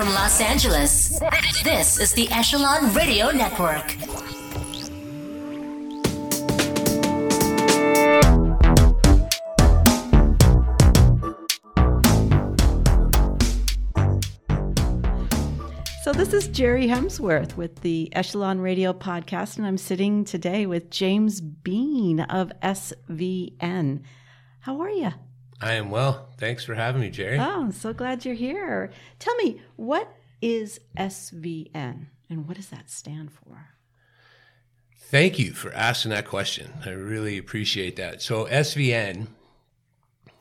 from Los Angeles, this is the Echelon Radio Network. So, this is Jerry Hemsworth with the Echelon Radio podcast, and I'm sitting today with James Bean of SVN. How are you? I am well. Thanks for having me, Jerry. Oh, I'm so glad you're here. Tell me, what is SVN and what does that stand for? Thank you for asking that question. I really appreciate that. So, SVN,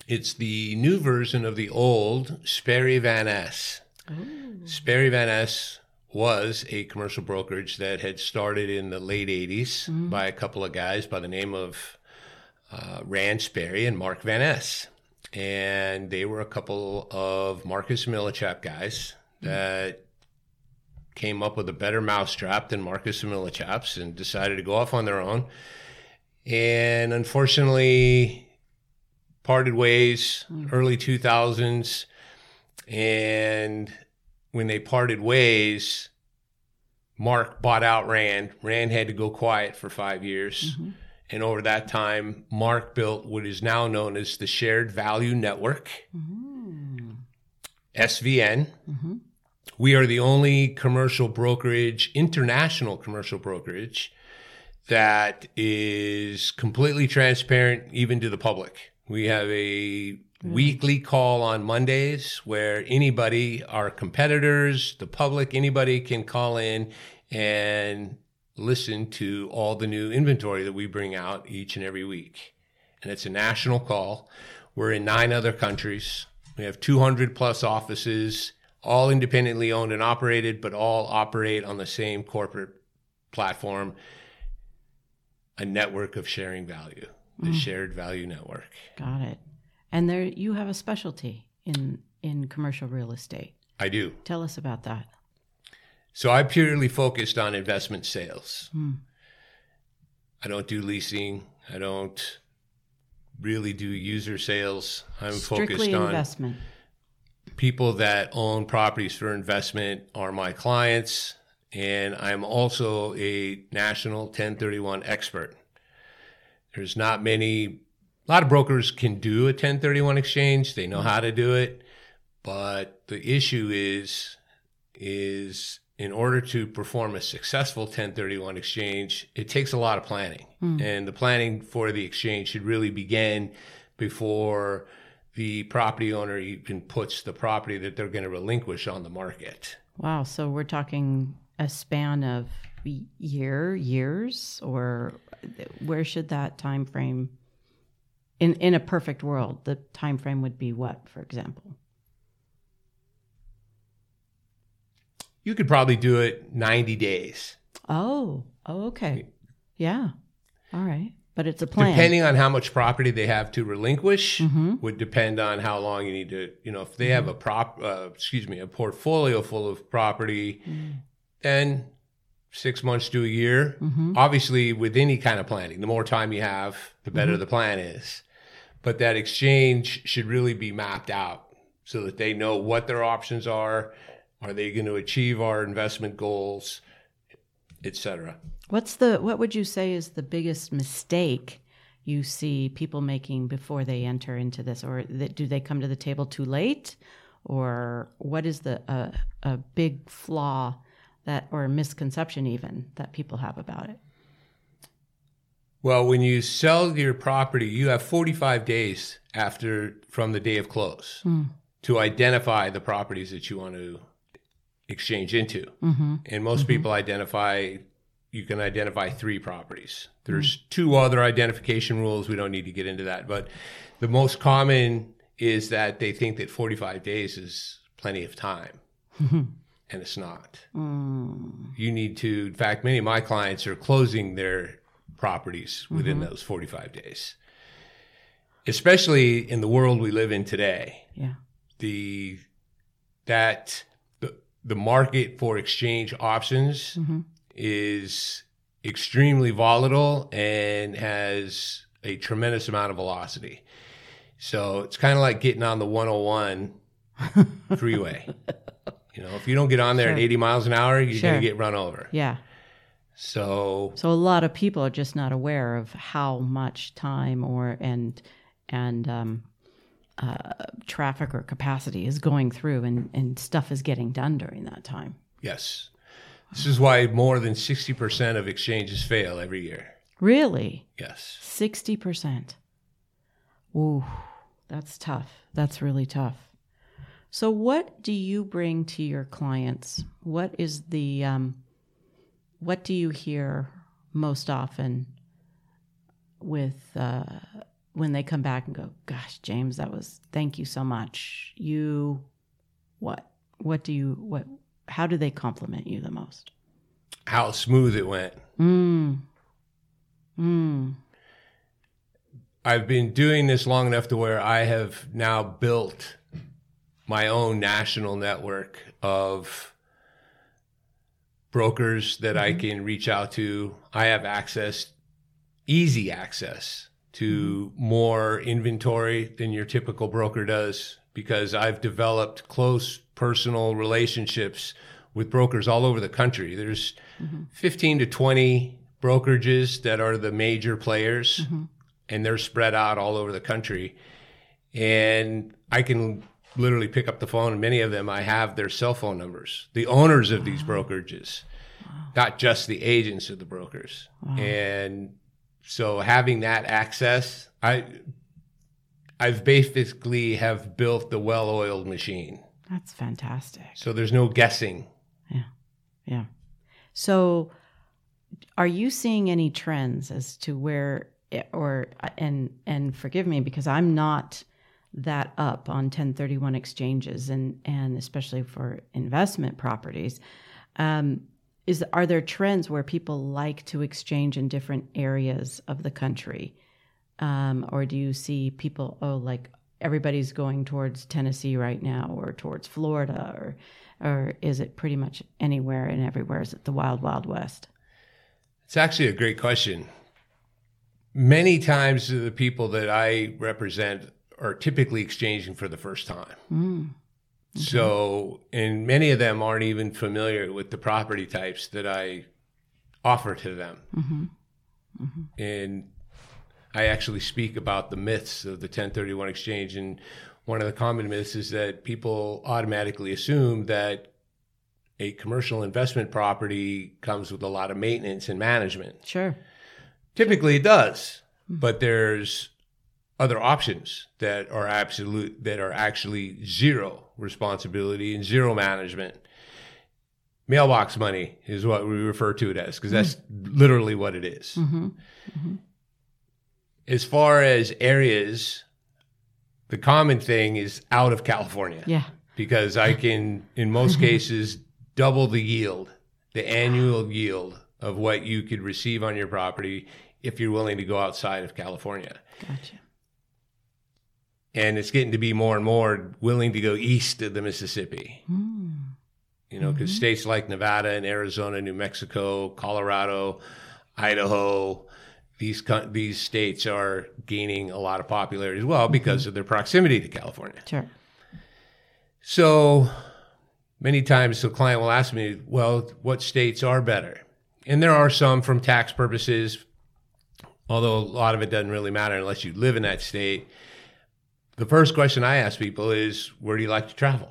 it's the new version of the old Sperry Van Ness. Sperry Van Ness was a commercial brokerage that had started in the late 80s by a couple of guys by the name of uh, Rand Sperry and Mark Van Ness. And they were a couple of Marcus Millichap guys hmm. that came up with a better mousetrap than Marcus and Millichap's and decided to go off on their own. And unfortunately, parted ways hmm. early 2000s. And when they parted ways, Mark bought out Rand. Rand had to go quiet for five years. Mm-hmm. And over that time, Mark built what is now known as the Shared Value Network, mm-hmm. SVN. Mm-hmm. We are the only commercial brokerage, international commercial brokerage, that is completely transparent even to the public. We have a weekly call on Mondays where anybody, our competitors, the public, anybody can call in and listen to all the new inventory that we bring out each and every week. And it's a national call. We're in nine other countries. We have 200 plus offices, all independently owned and operated, but all operate on the same corporate platform, a network of sharing value, the mm. shared value network. Got it. And there, you have a specialty in in commercial real estate. I do. Tell us about that. So I purely focused on investment sales. Hmm. I don't do leasing. I don't really do user sales. I'm Strictly focused on investment. people that own properties for investment are my clients. And I'm also a national 1031 expert. There's not many, a lot of brokers can do a 1031 exchange. They know hmm. how to do it. But the issue is, is in order to perform a successful 1031 exchange, it takes a lot of planning. Hmm. And the planning for the exchange should really begin before the property owner even puts the property that they're going to relinquish on the market. Wow. So we're talking a span of year, years, or where should that time frame? In in a perfect world, the time frame would be what, for example? You could probably do it 90 days, Oh, oh, okay, yeah, all right. But it's a plan. depending on how much property they have to relinquish. Mm-hmm. Would depend on how long you need to. You know, if they have a mm-hmm. prop, uh, excuse me, a portfolio full of property, mm. then six months to a year. Mm-hmm. Obviously, with any kind of planning, the more time you have, the better the plan is. But that exchange should really be mapped out so that they know what their options are. Are they going to achieve our investment goals, et cetera? What's the what would you say is the biggest mistake you see people making before they enter into this, or that, do they come to the table too late, or what is the uh, a big flaw that or misconception even that people have about it? Well, when you sell your property, you have 45 days after from the day of close to identify the properties that you want to exchange into. Mm-hmm. And most mm-hmm. people identify, you can identify three properties. There's mm-hmm. two other identification rules. We don't need to get into that. But the most common is that they think that 45 days is plenty of time. And it's not. Mm. You need to, in fact, many of my clients are closing their properties within those 45 days. Especially in the world we live in today, Yeah. the that the, market for exchange options is extremely volatile and has a tremendous amount of velocity. So it's kind of like getting on the 101 freeway. You know, if you don't get on there at 80 miles an hour, you're Sure. going to get run over. Yeah. So So a lot of people are just not aware of how much time or and and um, uh, traffic or capacity is going through, and and stuff is getting done during that time. yes, this is why more than 60% of exchanges fail every year. Really, Yes. sixty percent. Ooh, that's tough. That's really tough. So, what do you bring to your clients? What is the um, what do you hear most often with uh, when they come back and go, "Gosh, James, that was thank you so much." You, what? What do you what? How do they compliment you the most? How smooth it went. Mm. Mm. I've been doing this long enough to where I have now built my own national network of brokers that I can reach out to. I have access, easy access to mm-hmm. more inventory than your typical broker does because I've developed close personal relationships with brokers all over the country. There's mm-hmm. 15 to 20 brokerages that are the major players mm-hmm. and they're spread out all over the country. And I can literally pick up the phone, and many of them I have their cell phone numbers, the owners of these brokerages, not just the agents of the brokers. And so having that access, I I've basically have built the well-oiled machine. That's fantastic. So there's no guessing. Yeah. Yeah. So, are you seeing any trends as to where, or and and forgive me because I'm not that up on 1031 exchanges and and especially for investment properties. Um, is are there trends where people like to exchange in different areas of the country, um, or do you see people oh like everybody's going towards Tennessee right now or towards Florida or or is it pretty much anywhere and everywhere? Is it the wild, wild west? It's actually a great question. Many times the people that I represent are typically exchanging for the first time. Mm. Mm-hmm. So, and many of them aren't even familiar with the property types that I offer to them. Mm-hmm. Mm-hmm. And I actually speak about the myths of the 1031 exchange. And one of the common myths is that people automatically assume that a commercial investment property comes with a lot of maintenance and management. Sure. Typically it does, but there's other options that are absolute that are actually zero responsibility and zero management. Mailbox money is what we refer to it as because that's literally what it is. Mm-hmm. Mm-hmm. As far as areas, the common thing is out of California Yeah. because I can, in most cases, double the yield, the annual yield of what you could receive on your property if you're willing to go outside of California. Gotcha. And it's getting to be more and more willing to go east of the Mississippi. Hmm. You know, because mm-hmm. states like Nevada and Arizona, New Mexico, Colorado, Idaho, these these states are gaining a lot of popularity as well because mm-hmm. of their proximity to California. Sure. So many times the client will ask me, well, what states are better? And there are some from tax purposes, although a lot of it doesn't really matter unless you live in that state. The first question I ask people is, where do you like to travel?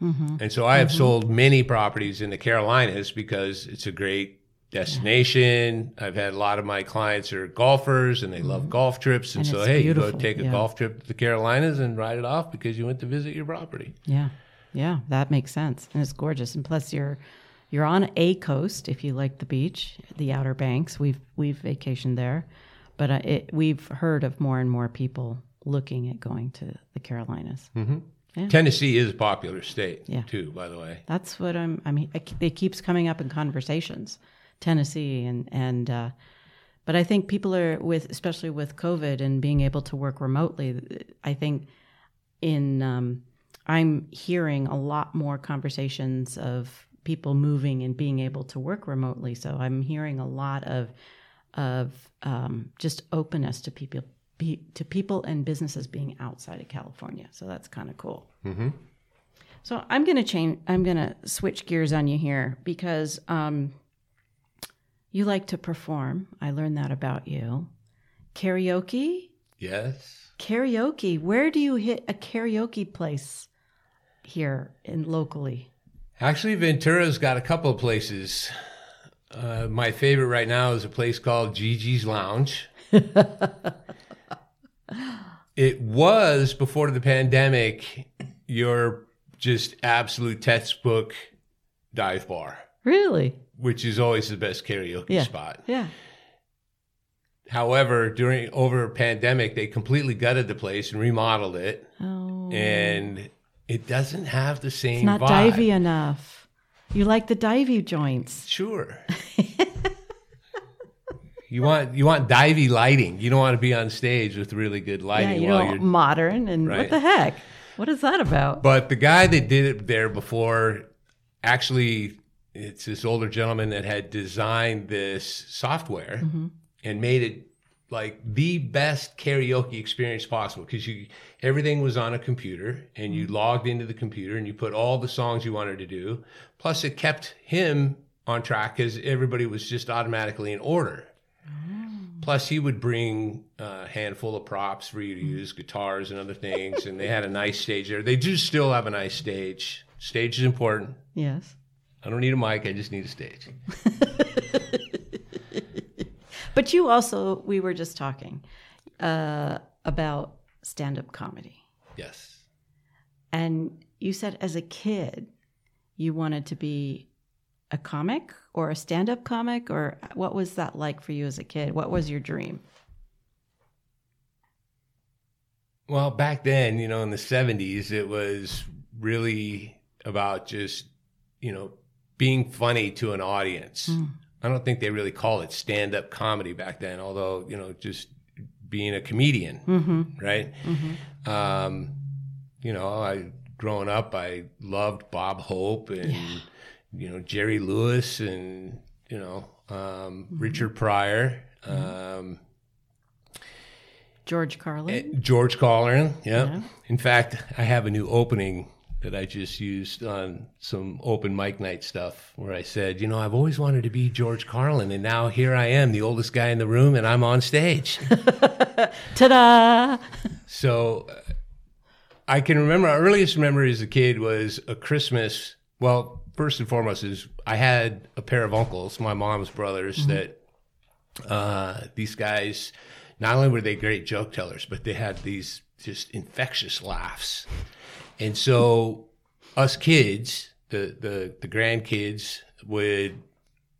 Mm-hmm. And so I have mm-hmm. sold many properties in the Carolinas because it's a great destination. I've had a lot of my clients are golfers and they love mm-hmm. golf trips. And, And so, hey, you go take a yeah. golf trip to the Carolinas and ride it off because you went to visit your property. Yeah. Yeah. That makes sense. And it's gorgeous. And plus you're you're on a coast if you like the beach, the Outer Banks. We've we've vacationed there. But uh, it, we've heard of more and more people looking at going to the Carolinas. Tennessee is a popular state Yeah. too, by the way. That's what I'm. I mean, it, it keeps coming up in conversations, Tennessee, and and. Uh, but I think people are with, especially with COVID and being able to work remotely. I think in um, I'm hearing a lot more conversations of people moving and being able to work remotely. So I'm hearing a lot of of um, just openness to people be, to people and businesses being outside of California. So that's kind of cool. So I'm going to change. I'm going to switch gears on you here because um, you like to perform. I learned that about you. Karaoke, Yes. karaoke. Where do you hit a karaoke place here in locally? Actually, Ventura's got a couple of places. Uh, my favorite right now is a place called Gigi's Lounge. it was before the pandemic your just absolute textbook dive bar, Really? which is always the best karaoke Yeah. spot. Yeah. However, during over pandemic, they completely gutted the place and remodeled it, Oh, and it doesn't have the same it's not vibe. divey enough. You like the divey joints. Sure. you want you want divey lighting. You don't want to be on stage with really good lighting. Yeah, you while know, you're. modern and what the heck? What is that about? But the guy that did it there before, actually, it's this older gentleman that had designed this software mm-hmm. and made it like the best karaoke experience possible because you everything was on a computer and you mm-hmm. logged into the computer and you put all the songs you wanted to do plus it kept him on track because everybody was just automatically in order plus he would bring a handful of props for you to use guitars and other things and they had a nice stage there. They do still have a nice stage. Stage is important. Yes. i don't need a mic i just need a stage. But you also, we were just talking uh, about stand up comedy. yes. And you said as a kid, you wanted to be a comic or a stand up comic, or what was that like for you as a kid? What was your dream? Well, back then, you know, in the 70s, it was really about just, you know, being funny to an audience. Hmm. I don't think they really call it stand up comedy back then, although, you know, just being a comedian, mm-hmm. right? Mm-hmm. Um, you know, I, growing up, I loved Bob Hope and, you know, Jerry Lewis and, you know, um, Richard Pryor. Um, George Carlin? George Carlin, yeah. In fact, I have a new opening that I just used on some open mic night stuff where I said, you know, I've always wanted to be George Carlin, and now here I am, the oldest guy in the room, and I'm on stage. Ta da! so uh, I can remember, our earliest memory as a kid was a Christmas. Well, first and foremost, is I had a pair of uncles, my mom's brothers, that uh, these guys, not only were they great joke tellers, but they had these just infectious laughs. And so us kids, the the the grandkids would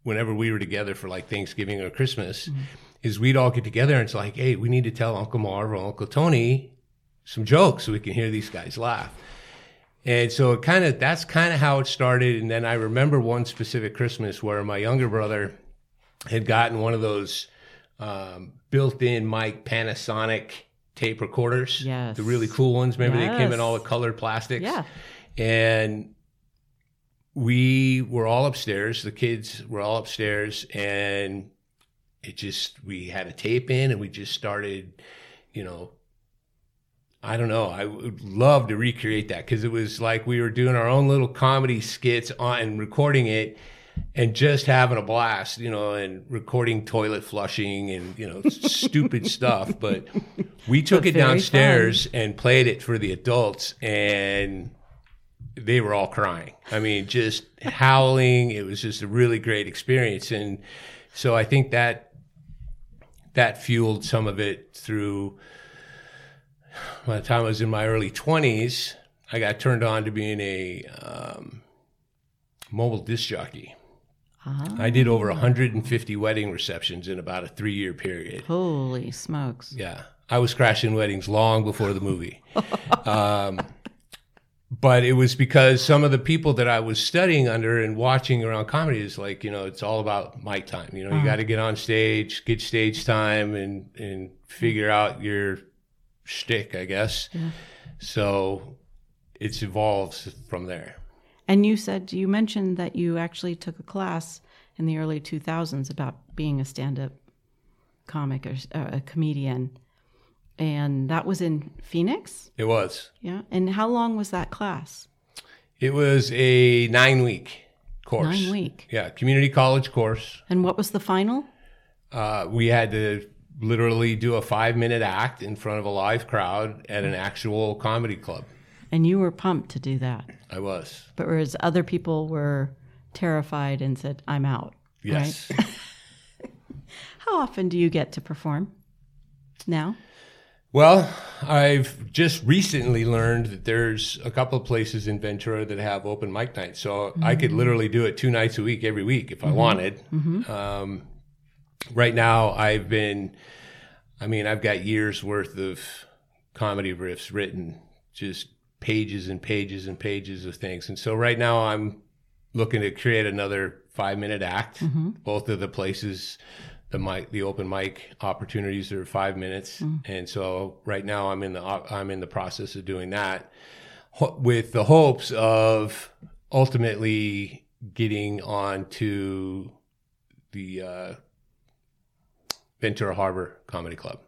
whenever we were together for like Thanksgiving or Christmas, is we'd all get together and it's like, hey, we need to tell Uncle Marv or Uncle Tony some jokes so we can hear these guys laugh. And so it kind of that's kind of how it started. And then I remember one specific Christmas where my younger brother had gotten one of those um, built-in mic Panasonic tape recorders. Yes. The really cool ones. Remember they came in all the colored plastics. Yeah. And we were all upstairs. The kids were all upstairs, and it just we had a tape in, and we just started, you know. I don't know. I would love to recreate that because it was like we were doing our own little comedy skits on and recording it and just having a blast, you know, and recording toilet flushing and, you know, stupid stuff. But we took But it downstairs and played it for the adults and they were all crying. I mean, just howling. It was just a really great experience. And so I think that that fueled some of it through by the time I was in my early 20s, I got turned on to being a um, mobile disc jockey. I did over 150 wedding receptions in about a three year period. Holy smokes. Yeah. I was crashing weddings long before the movie. um, but it was because some of the people that I was studying under and watching around comedy is like, you know, it's all about mic time. You know, you got to get on stage, get stage time, and and figure out your shtick, I guess. So it's evolved from there. And you said, you mentioned that you actually took a class in the early 2000s about being a stand up comic or uh, a comedian. And that was in Phoenix? It was. Yeah. And how long was that class? It was a nine week course. Nine week. Yeah, community college course. And what was the final? Uh, we had to literally do a five minute act in front of a live crowd at an actual comedy club. And you were pumped to do that. I was. But whereas other people were terrified and said, I'm out. Yes. Right? How often do you get to perform now? Well, I've just recently learned that there's a couple of places in Ventura that have open mic nights. So I could mm-hmm. literally do it two nights a week every week if I mm-hmm. wanted. Mm-hmm. Um, right now, I've been, I mean, I've got years worth of comedy riffs written, just pages and pages and pages of things. And so right now, I'm looking to create another five minute act. Both of the places the mic the open mic opportunities are five minutes and so right now i'm in the i'm in the process of doing that with the hopes of ultimately getting on to the uh, ventura harbor comedy club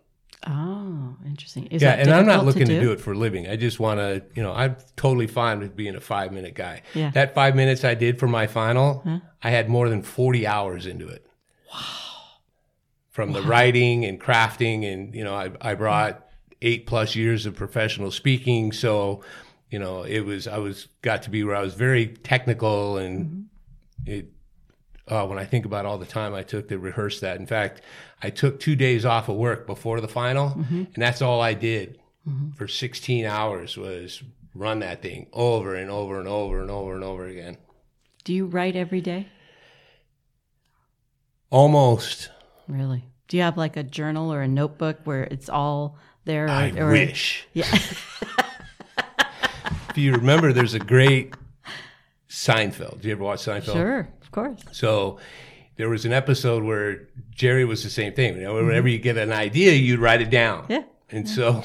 Oh, interesting. Is yeah and i'm not looking to do? do it for a living i just want to you know i'm totally fine with being a five minute guy Yeah. that five minutes i did for my final i had more than 40 hours into it Wow. from the writing and crafting and you know I, I brought eight plus years of professional speaking so you know it was i was got to be where i was very technical and mm-hmm. it uh, when i think about all the time i took to rehearse that in fact i took two days off of work before the final and that's all i did for 16 hours was run that thing over and over and over and over and over again Do you write every day? almost Really? Do you have like a journal or a notebook where it's all there? Or, i or- wish Yeah. if you remember, there's a great Seinfeld. Do you ever watch Seinfeld? sure, of course. So there was an episode where Jerry was the same thing. You know, whenever mm-hmm. you get an idea, you'd write it down. Yeah. And so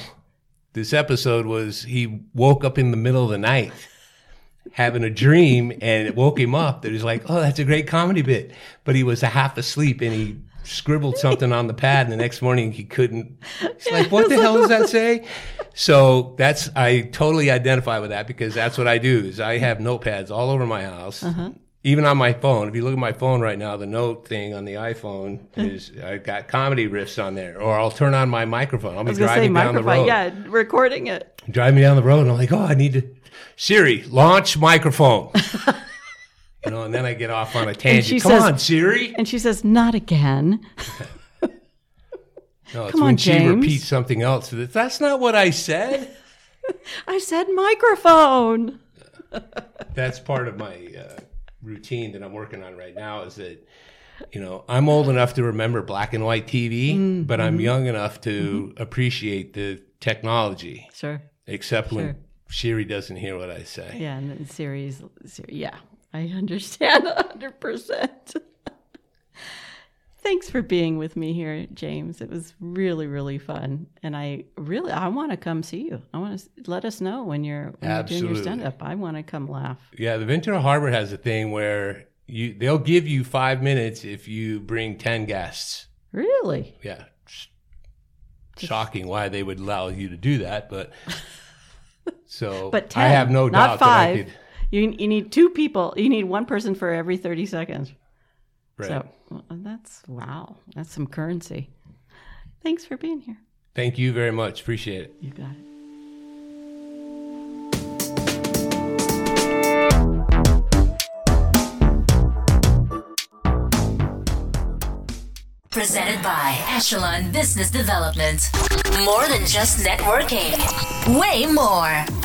this episode was he woke up in the middle of the night having a dream and it woke him up that he's like, oh, that's a great comedy bit. But he was half asleep and he scribbled something on the pad and the next morning he couldn't. He's like, what the hell does that say? So that's, I totally identify with that because that's what I do is I have notepads all over my house. Uh-huh. Even on my phone, if you look at my phone right now, the note thing on the iPhone is I've got comedy riffs on there, or I'll turn on my microphone. I'll be I was gonna say driving down the road Yeah, recording it. driving down the road and I'm like, oh, I need to Siri, launch microphone. you know, and then I get off on a tangent. she Come says- on, Siri. And she says, "Not again." No, it's Come when on, she James. repeats something else. That's, That's not what I said. I said microphone. That's part of my uh, routine that I'm working on right now. Is that you know I'm old enough to remember black and white TV, Mm, but mm-hmm. I'm young enough to appreciate the technology. Sure. Except when Sure. Siri doesn't hear what I say. Yeah, and then series, Siri, yeah, I understand hundred percent. Thanks for being with me here, James. It was really, really fun, and I really, I want to come see you. I want to let us know when you're when you're doing your stand up. I want to come laugh. Yeah, the Ventura Harbor has a thing where you they'll give you five minutes if you bring ten guests. Really? Yeah, sh- shocking why they would allow you to do that, but so But ten, I have no not doubt that I five. could. You you need two people. You need one person for every thirty seconds. Right. So well, that's wow. That's some currency. Thanks for being here. Thank you very much. Appreciate it. You got it. Presented by Echelon Business Development. More than just networking. Way more.